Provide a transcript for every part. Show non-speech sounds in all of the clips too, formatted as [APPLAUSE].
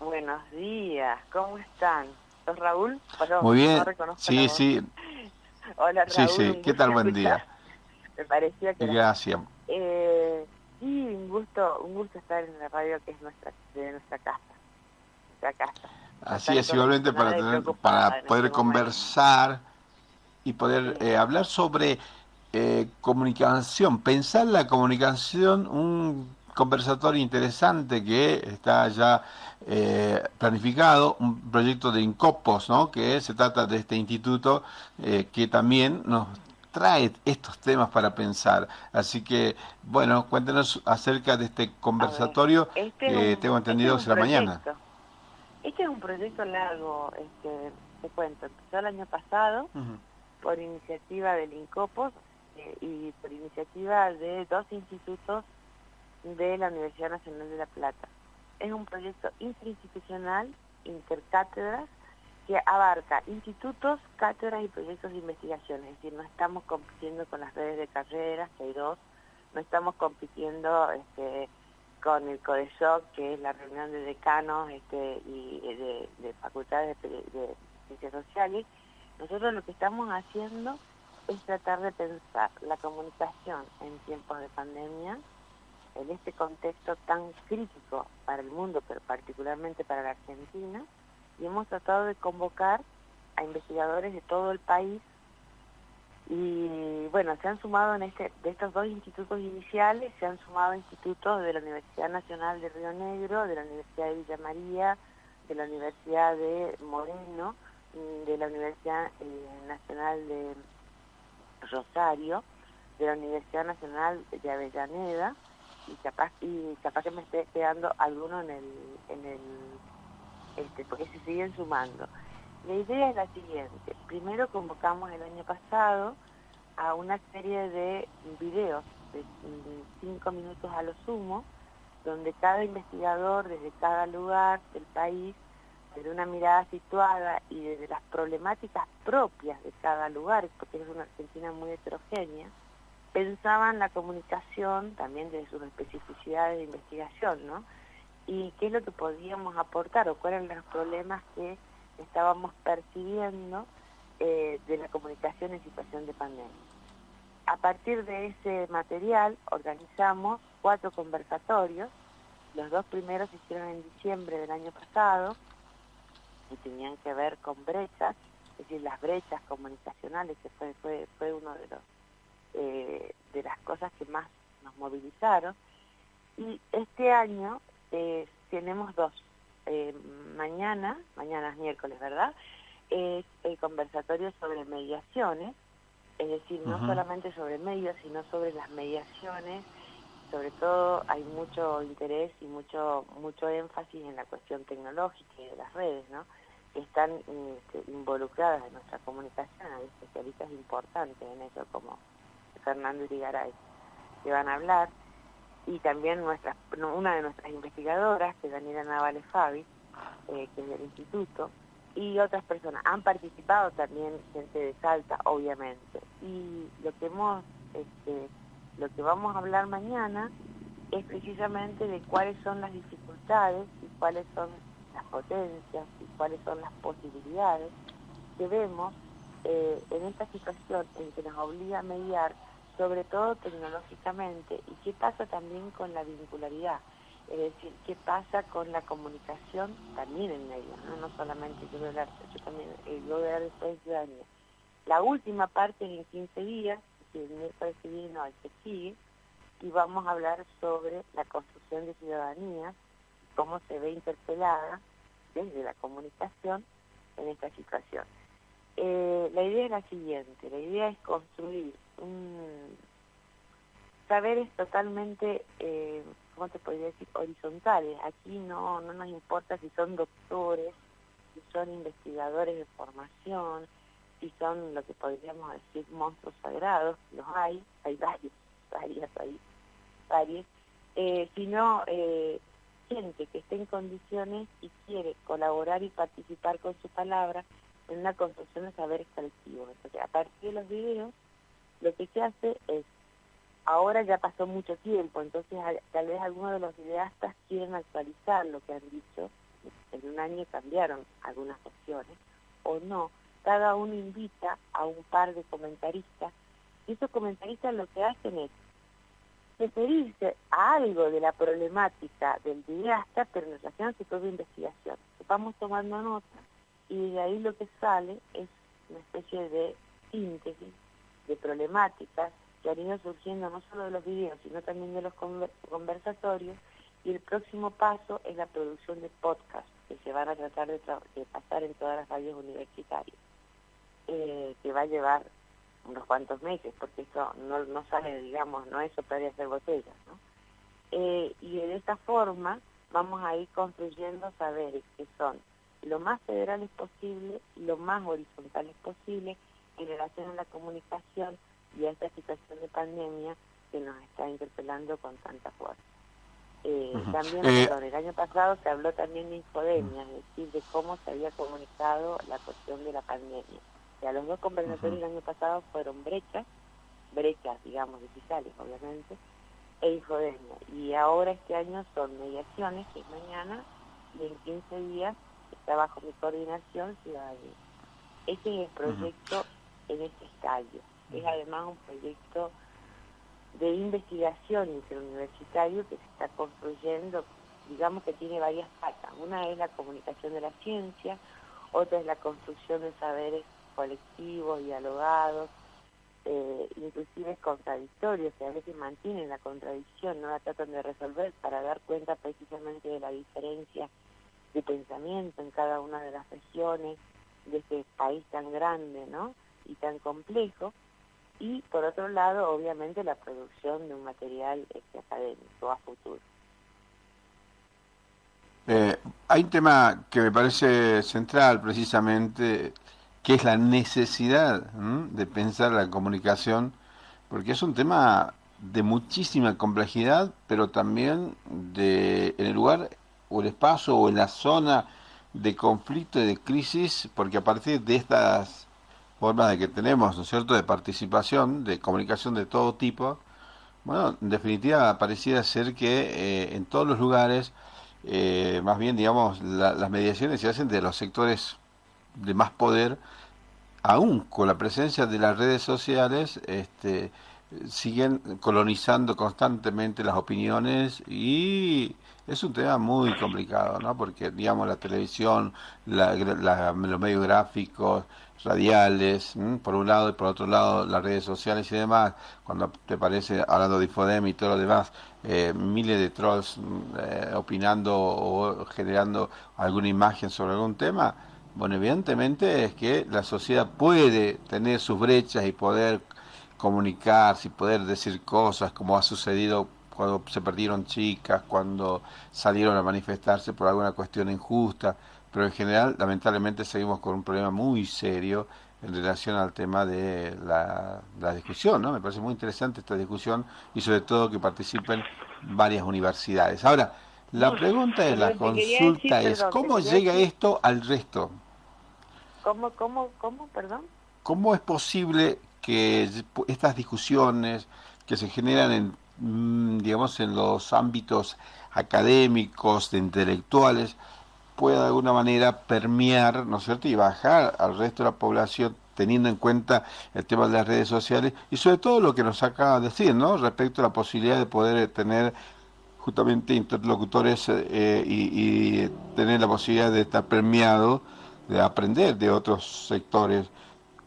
Buenos días, ¿cómo están? ¿Sos Raúl? Muy bien, [LAUGHS] sí, sí. Hola Raúl. Sí, sí, ¿qué tal? Buen día. Me parecía que... Gracias. Eh, sí, un gusto, un gusto estar en la radio que es nuestra, de nuestra casa. Nuestra casa. Así es, igualmente para, tener, para poder este conversar y poder eh, hablar sobre eh, comunicación, pensar la comunicación, un conversatorio interesante que está ya eh, planificado, un proyecto de Incopos, ¿no? que se trata de este instituto eh, que también nos trae estos temas para pensar. Así que, bueno, cuéntenos acerca de este conversatorio este que tengo este entendido será mañana. Este es un proyecto largo, este, te cuento, empezó el año pasado por iniciativa del Incopos eh, y por iniciativa de dos institutos de la Universidad Nacional de La Plata. Es un proyecto interinstitucional, intercátedras, que abarca institutos, cátedras y proyectos de investigación. Es decir, no estamos compitiendo con las redes de carreras, que hay dos, no estamos compitiendo este, con el CODESOC, que es la reunión de decanos este, y de, facultades de, de ciencias sociales. Nosotros lo que estamos haciendo es tratar de pensar la comunicación en tiempos de pandemia, en este contexto tan crítico para el mundo, pero particularmente para la Argentina, y hemos tratado de convocar a investigadores de todo el país. Y bueno, se han sumado en este, de estos dos institutos iniciales, se han sumado institutos de la Universidad Nacional de Río Negro, de la Universidad de Villa María, de la Universidad de Moreno, de la Universidad eh, Nacional de Rosario, de la Universidad Nacional de Avellaneda, y capaz y capaz que me esté quedando alguno en el en el este porque se siguen sumando. La idea es la siguiente. Primero convocamos el año pasado a una serie de videos de cinco minutos a lo sumo donde cada investigador desde cada lugar del país desde una mirada situada y desde las problemáticas propias de cada lugar porque es una Argentina muy heterogénea pensaban la comunicación también de sus especificidades de investigación, ¿no? Y qué es lo que podíamos aportar o cuáles eran los problemas que estábamos percibiendo eh, de la comunicación en situación de pandemia. A partir de ese material organizamos cuatro conversatorios, los dos primeros se hicieron en diciembre del año pasado y tenían que ver con brechas, es decir, las brechas comunicacionales, que fue, fue, fue uno de los eh, de las cosas que más nos movilizaron. Y este año eh, tenemos dos. Eh, mañana, mañana es miércoles, ¿verdad? Es el conversatorio sobre mediaciones, es decir, no solamente sobre medios, sino sobre las mediaciones. Sobre todo hay mucho interés y mucho mucho énfasis en la cuestión tecnológica y de las redes, ¿no? que están este, involucradas en nuestra comunicación. Hay especialistas importantes en eso, como Fernando Irigaray, que van a hablar, y también nuestra, una de nuestras investigadoras, que es Daniela Navales Fabi, eh, que es del instituto, y otras personas. Han participado también gente de Salta, obviamente. Y lo que hemos, este, lo que vamos a hablar mañana es precisamente de cuáles son las dificultades y cuáles son las potencias y cuáles son las posibilidades que vemos eh, en esta situación en que nos obliga a mediar sobre todo tecnológicamente, y qué pasa también con la vincularidad, es decir, qué pasa con la comunicación también en medios, no, no solamente yo voy a hablar, yo también eh, yo voy a después de ciudadanía. La última parte en 15 días, que el miércoles que viene no, el que sigue, y vamos a hablar sobre la construcción de ciudadanía, cómo se ve interpelada desde la comunicación en esta situación. Eh, la idea es la siguiente, la idea es construir un saberes totalmente, eh, ¿cómo te podría decir?, horizontales. Aquí no, no nos importa si son doctores, si son investigadores de formación, si son lo que podríamos decir monstruos sagrados, los hay, hay varios, varias, hay varios, eh, sino eh, gente que esté en condiciones y quiere colaborar y participar con su palabra en una construcción de saberes colectivos. Entonces, a partir de los videos, lo que se hace es, ahora ya pasó mucho tiempo, entonces tal vez algunos de los ideastas quieren actualizar lo que han dicho en un año cambiaron algunas cuestiones, o no, cada uno invita a un par de comentaristas, y esos comentaristas lo que hacen es referirse a algo de la problemática del videasta, pero en relación a su propia investigación. Vamos tomando nota y de ahí lo que sale es una especie de síntesis de problemáticas que han ido surgiendo no solo de los videos, sino también de los conversatorios, y el próximo paso es la producción de podcasts que se van a tratar de, pasar en todas las radios universitarias, eh, que va a llevar unos cuantos meses, porque eso no, no sale, digamos, no es soplar y hacer botellas, ¿no? Eh, y de esta forma vamos a ir construyendo saberes que son lo más federales posible, lo más horizontales posible en relación a la comunicación y a esta situación de pandemia que nos está interpelando con tanta fuerza. Eh, también, eh, el año pasado se habló también de infodemia, es decir, de cómo se había comunicado la cuestión de la pandemia. O sea, los dos conversatorios del año pasado fueron brechas, brechas, digamos, digitales, obviamente, e infodemia. Y ahora este año son mediaciones, que es mañana, y en 15 días está bajo mi coordinación ciudadanía. Ese es el proyecto en este estadio. Es además un proyecto de investigación interuniversitario que se está construyendo, digamos que tiene varias patas. Una es la comunicación de la ciencia, otra es la construcción de saberes colectivos, dialogados, eh, inclusive contradictorios, que a veces mantienen la contradicción, no la tratan de resolver para dar cuenta precisamente de la diferencia de pensamiento en cada una de las regiones de este país tan grande ¿no? Y tan complejo y por otro lado, obviamente, la producción de un material este, académico a futuro. Eh, hay un tema que me parece central precisamente, que es la necesidad de pensar la comunicación, porque es un tema de muchísima complejidad, pero también de en el lugar o el espacio o en la zona de conflicto y de crisis, porque a partir de estas formas de que tenemos, ¿no es cierto?, de participación, de comunicación de todo tipo, bueno, en definitiva pareciera ser que eh, en todos los lugares, eh, más bien, digamos, las mediaciones se hacen de los sectores de más poder, aún con la presencia de las redes sociales, este, siguen colonizando constantemente las opiniones y es un tema muy complicado, ¿no? Porque, digamos, la televisión, los medios gráficos, radiales, por un lado, y por otro lado, las redes sociales y demás, cuando te parece, hablando de Infodem y todo lo demás, eh, miles de trolls eh, opinando o generando alguna imagen sobre algún tema, bueno, evidentemente es que la sociedad puede tener sus brechas y poder comunicarse y poder decir cosas como ha sucedido cuando se perdieron chicas, cuando salieron a manifestarse por alguna cuestión injusta, pero en general lamentablemente seguimos con un problema muy serio en relación al tema de la, discusión, ¿no? Me parece muy interesante esta discusión y sobre todo que participen varias universidades. Ahora, la pregunta de la consulta es, ¿cómo llega esto al resto? ¿Cómo, cómo, cómo, perdón? ¿Cómo es posible que estas discusiones que se generan en Mm, digamos, en los ámbitos académicos, de intelectuales, pueda de alguna manera permear, ¿no es cierto?, y bajar al resto de la población teniendo en cuenta el tema de las redes sociales y sobre todo lo que nos acaba de decir, ¿no?, respecto a la posibilidad de poder tener justamente interlocutores eh, y, y tener la posibilidad de estar permeado, de aprender de otros sectores.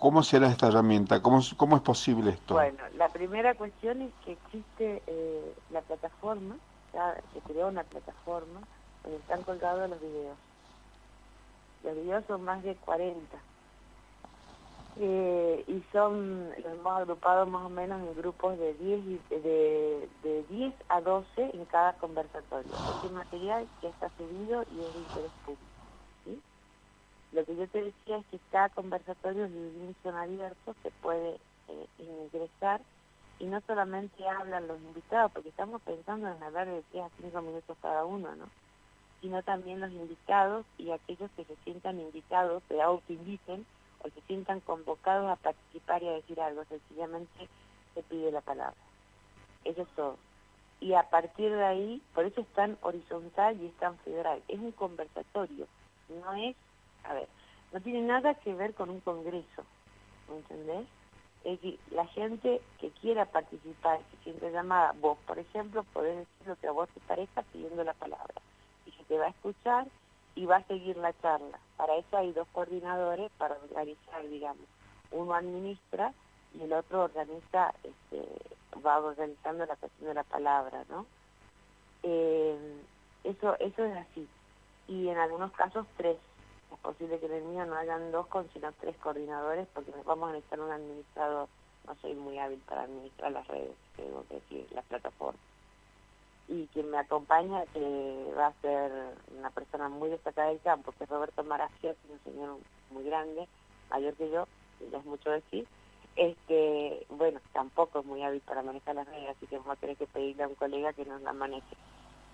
¿Cómo será esta herramienta? ¿Cómo, ¿Cómo es posible esto? Bueno, la primera cuestión es que existe eh, la plataforma, se creó una plataforma donde están colgados los videos. Los videos son más de 40. Eh, y son, los hemos agrupado más o menos en grupos de 10, de, de 10 a 12 en cada conversatorio. Este material ya está subido y es de. Yo te decía es que cada conversatorio de inicio abierto, se puede eh, ingresar y no solamente hablan los invitados, porque estamos pensando en hablar de 10 a 5 minutos cada uno, ¿no? Sino también los invitados y aquellos que se sientan invitados, se autoinviten o se sientan convocados a participar y a decir algo, sencillamente se pide la palabra. Eso es todo. y a partir de ahí, por eso es tan horizontal y es tan federal, es un conversatorio, no es, a ver, no tiene nada que ver con un congreso, ¿me entendés? Es que la gente que quiera participar, se siente llamada, vos por ejemplo, podés decir lo que a vos te parezca pidiendo la palabra, y se te va a escuchar y va a seguir la charla. Para eso hay dos coordinadores para organizar, digamos. Uno administra y el otro organiza, este, va organizando la cuestión de la palabra, ¿no? Eh, eso, eso es así. Y en algunos casos tres. Es posible que en el mío no hayan dos, sino tres coordinadores, porque vamos a necesitar un administrador. No soy muy hábil para administrar las redes, tengo que decir, las plataformas. Y quien me acompaña, que va a ser una persona muy destacada del campo, que es Roberto es un señor muy grande, mayor que yo, ya es mucho decir, este, bueno, tampoco es muy hábil para manejar las redes, así que vamos a tener que pedirle a un colega que nos la maneje.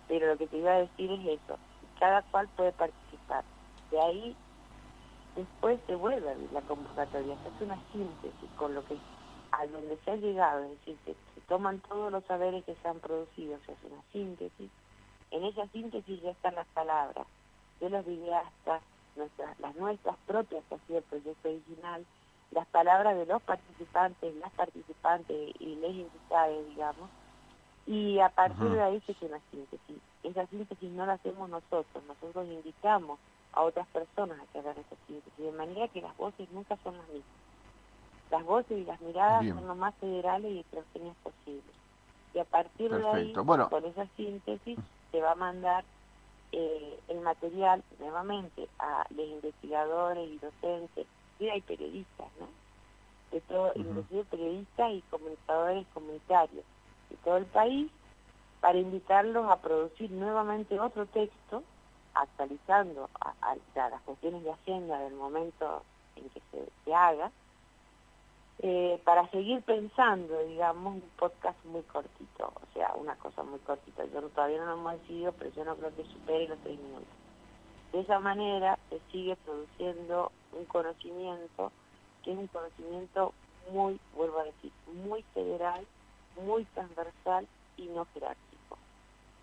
Pero lo que te iba a decir es eso, cada cual puede participar. De ahí, después se vuelve la convocatoria, se hace una síntesis con lo que a donde se ha llegado, es decir, se, toman todos los saberes que se han producido, se hace una síntesis. En esa síntesis ya están las palabras de los videastas, nuestras, las nuestras propias, así el proyecto original, las palabras de los participantes, las participantes y les invitados, digamos, y a partir de ahí se hace una síntesis. Esa síntesis no la hacemos nosotros, nosotros invitamos a otras personas a que hagan esa síntesis, de manera que las voces nunca son las mismas. Las voces y las miradas son lo más federales y heterogéneas posibles. Y a partir de ahí, con esa síntesis, se va a mandar eh, el material nuevamente a los investigadores y docentes hay periodistas, ¿no? De todo, inclusive periodistas y comunicadores comunitarios de todo el país, para invitarlos a producir nuevamente otro texto, actualizando las cuestiones de agenda del momento en que se, haga, eh, para seguir pensando, digamos, un podcast muy cortito, o sea, una cosa muy cortita. Yo todavía no lo hemos decidido, pero yo no creo que supere los tres minutos. De esa manera se sigue produciendo un conocimiento que es un conocimiento muy, vuelvo a decir, muy federal, muy transversal y no jerárquico.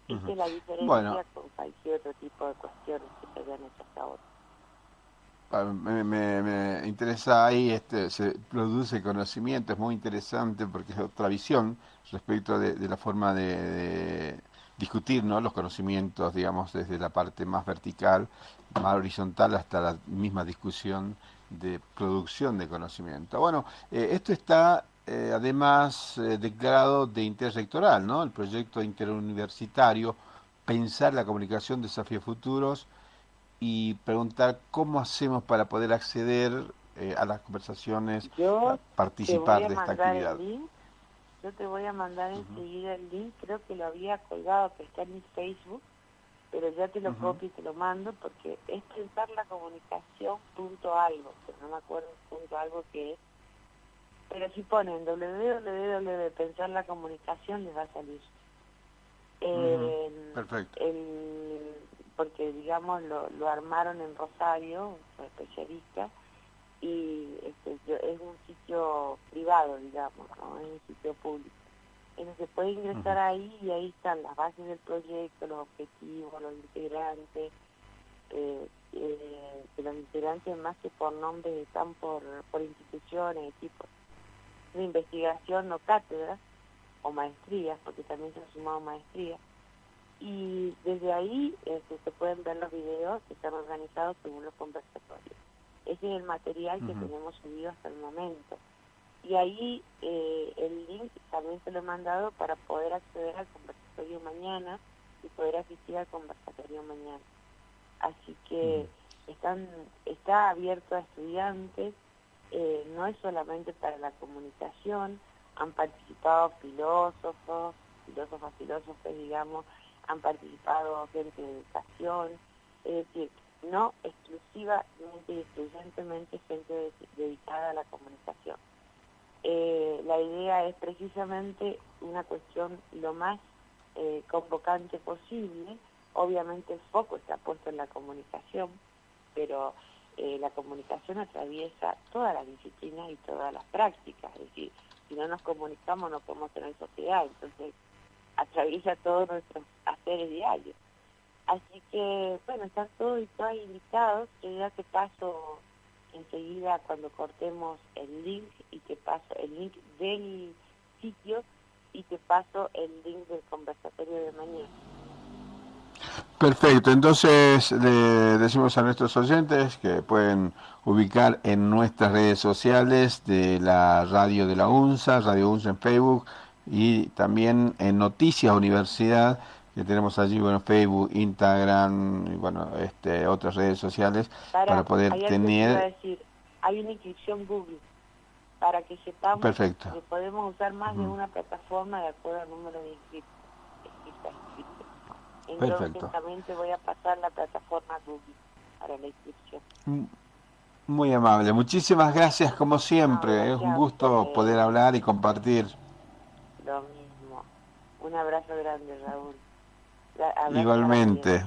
Esa es la diferencia con cualquier otro tipo de cuestiones que se hayan hecho hasta ahora. Ah, me, me, interesa ahí, este, se produce conocimiento, es muy interesante porque es otra visión respecto de, la forma de discutir ¿no? los conocimientos, digamos, desde la parte más vertical, más horizontal, hasta la misma discusión de producción de conocimiento. Bueno, eh, esto está eh, además eh, declarado de interés rectoral, ¿no? El proyecto interuniversitario, pensar la comunicación, desafíos futuros y preguntar cómo hacemos para poder acceder a las conversaciones, participar de esta actividad. Yo te voy a mandar enseguida el link, creo que lo había colgado, que está en mi Facebook, pero ya te lo copio y te lo mando porque es pensar la comunicación punto algo, pero no me acuerdo punto algo que es. Pero si ponen www pensar la comunicación les va a salir. Perfecto. porque digamos lo, lo armaron en Rosario, un especialista, y este, es un sitio privado, digamos, no es un sitio público. Entonces puede ingresar ahí y ahí están las bases del proyecto, los objetivos, los integrantes, eh, eh, que los integrantes más que por nombre están por, por instituciones, tipo de investigación o cátedras o maestrías, porque también se han sumado maestrías. Y desde ahí este, se pueden ver los videos que están organizados según los conversatorios. Ese es el material que tenemos subido hasta el momento. Y ahí eh, el link también se lo he mandado para poder acceder al conversatorio mañana y poder asistir al conversatorio mañana. Así que están, está abierto a estudiantes, eh, no es solamente para la comunicación, han participado filósofos, filósofos, filósofos, digamos, han participado gente de educación, es decir, no exclusivamente y excluyentemente gente dedicada a la comunicación. Eh, la idea es precisamente una cuestión lo más eh, convocante posible. Obviamente el foco está puesto en la comunicación, pero eh, la comunicación atraviesa todas las disciplinas y todas las prácticas. Es decir, si no nos comunicamos no podemos tener sociedad. Entonces, atraviesa todos nuestros haceres diarios. Así que, bueno, están todos y todas invitados. Yo ya te paso enseguida cuando cortemos el link y te paso el link del sitio y te paso el link del conversatorio de mañana. Perfecto, entonces le decimos a nuestros oyentes que pueden ubicar en nuestras redes sociales de la radio de la UNSA, Radio UNSA en Facebook y también en Noticias Universidad, que tenemos allí, bueno, Facebook, Instagram y bueno, este, otras redes sociales para, poder tener... hay una inscripción Google para que sepamos Perfecto. que podemos usar más de una plataforma de acuerdo al número de inscritos. Entonces también te voy a pasar la plataforma Google para la inscripción. Muy amable, muchísimas gracias como siempre, es un gusto poder hablar y compartir. Lo mismo, un abrazo grande Raúl. Igualmente.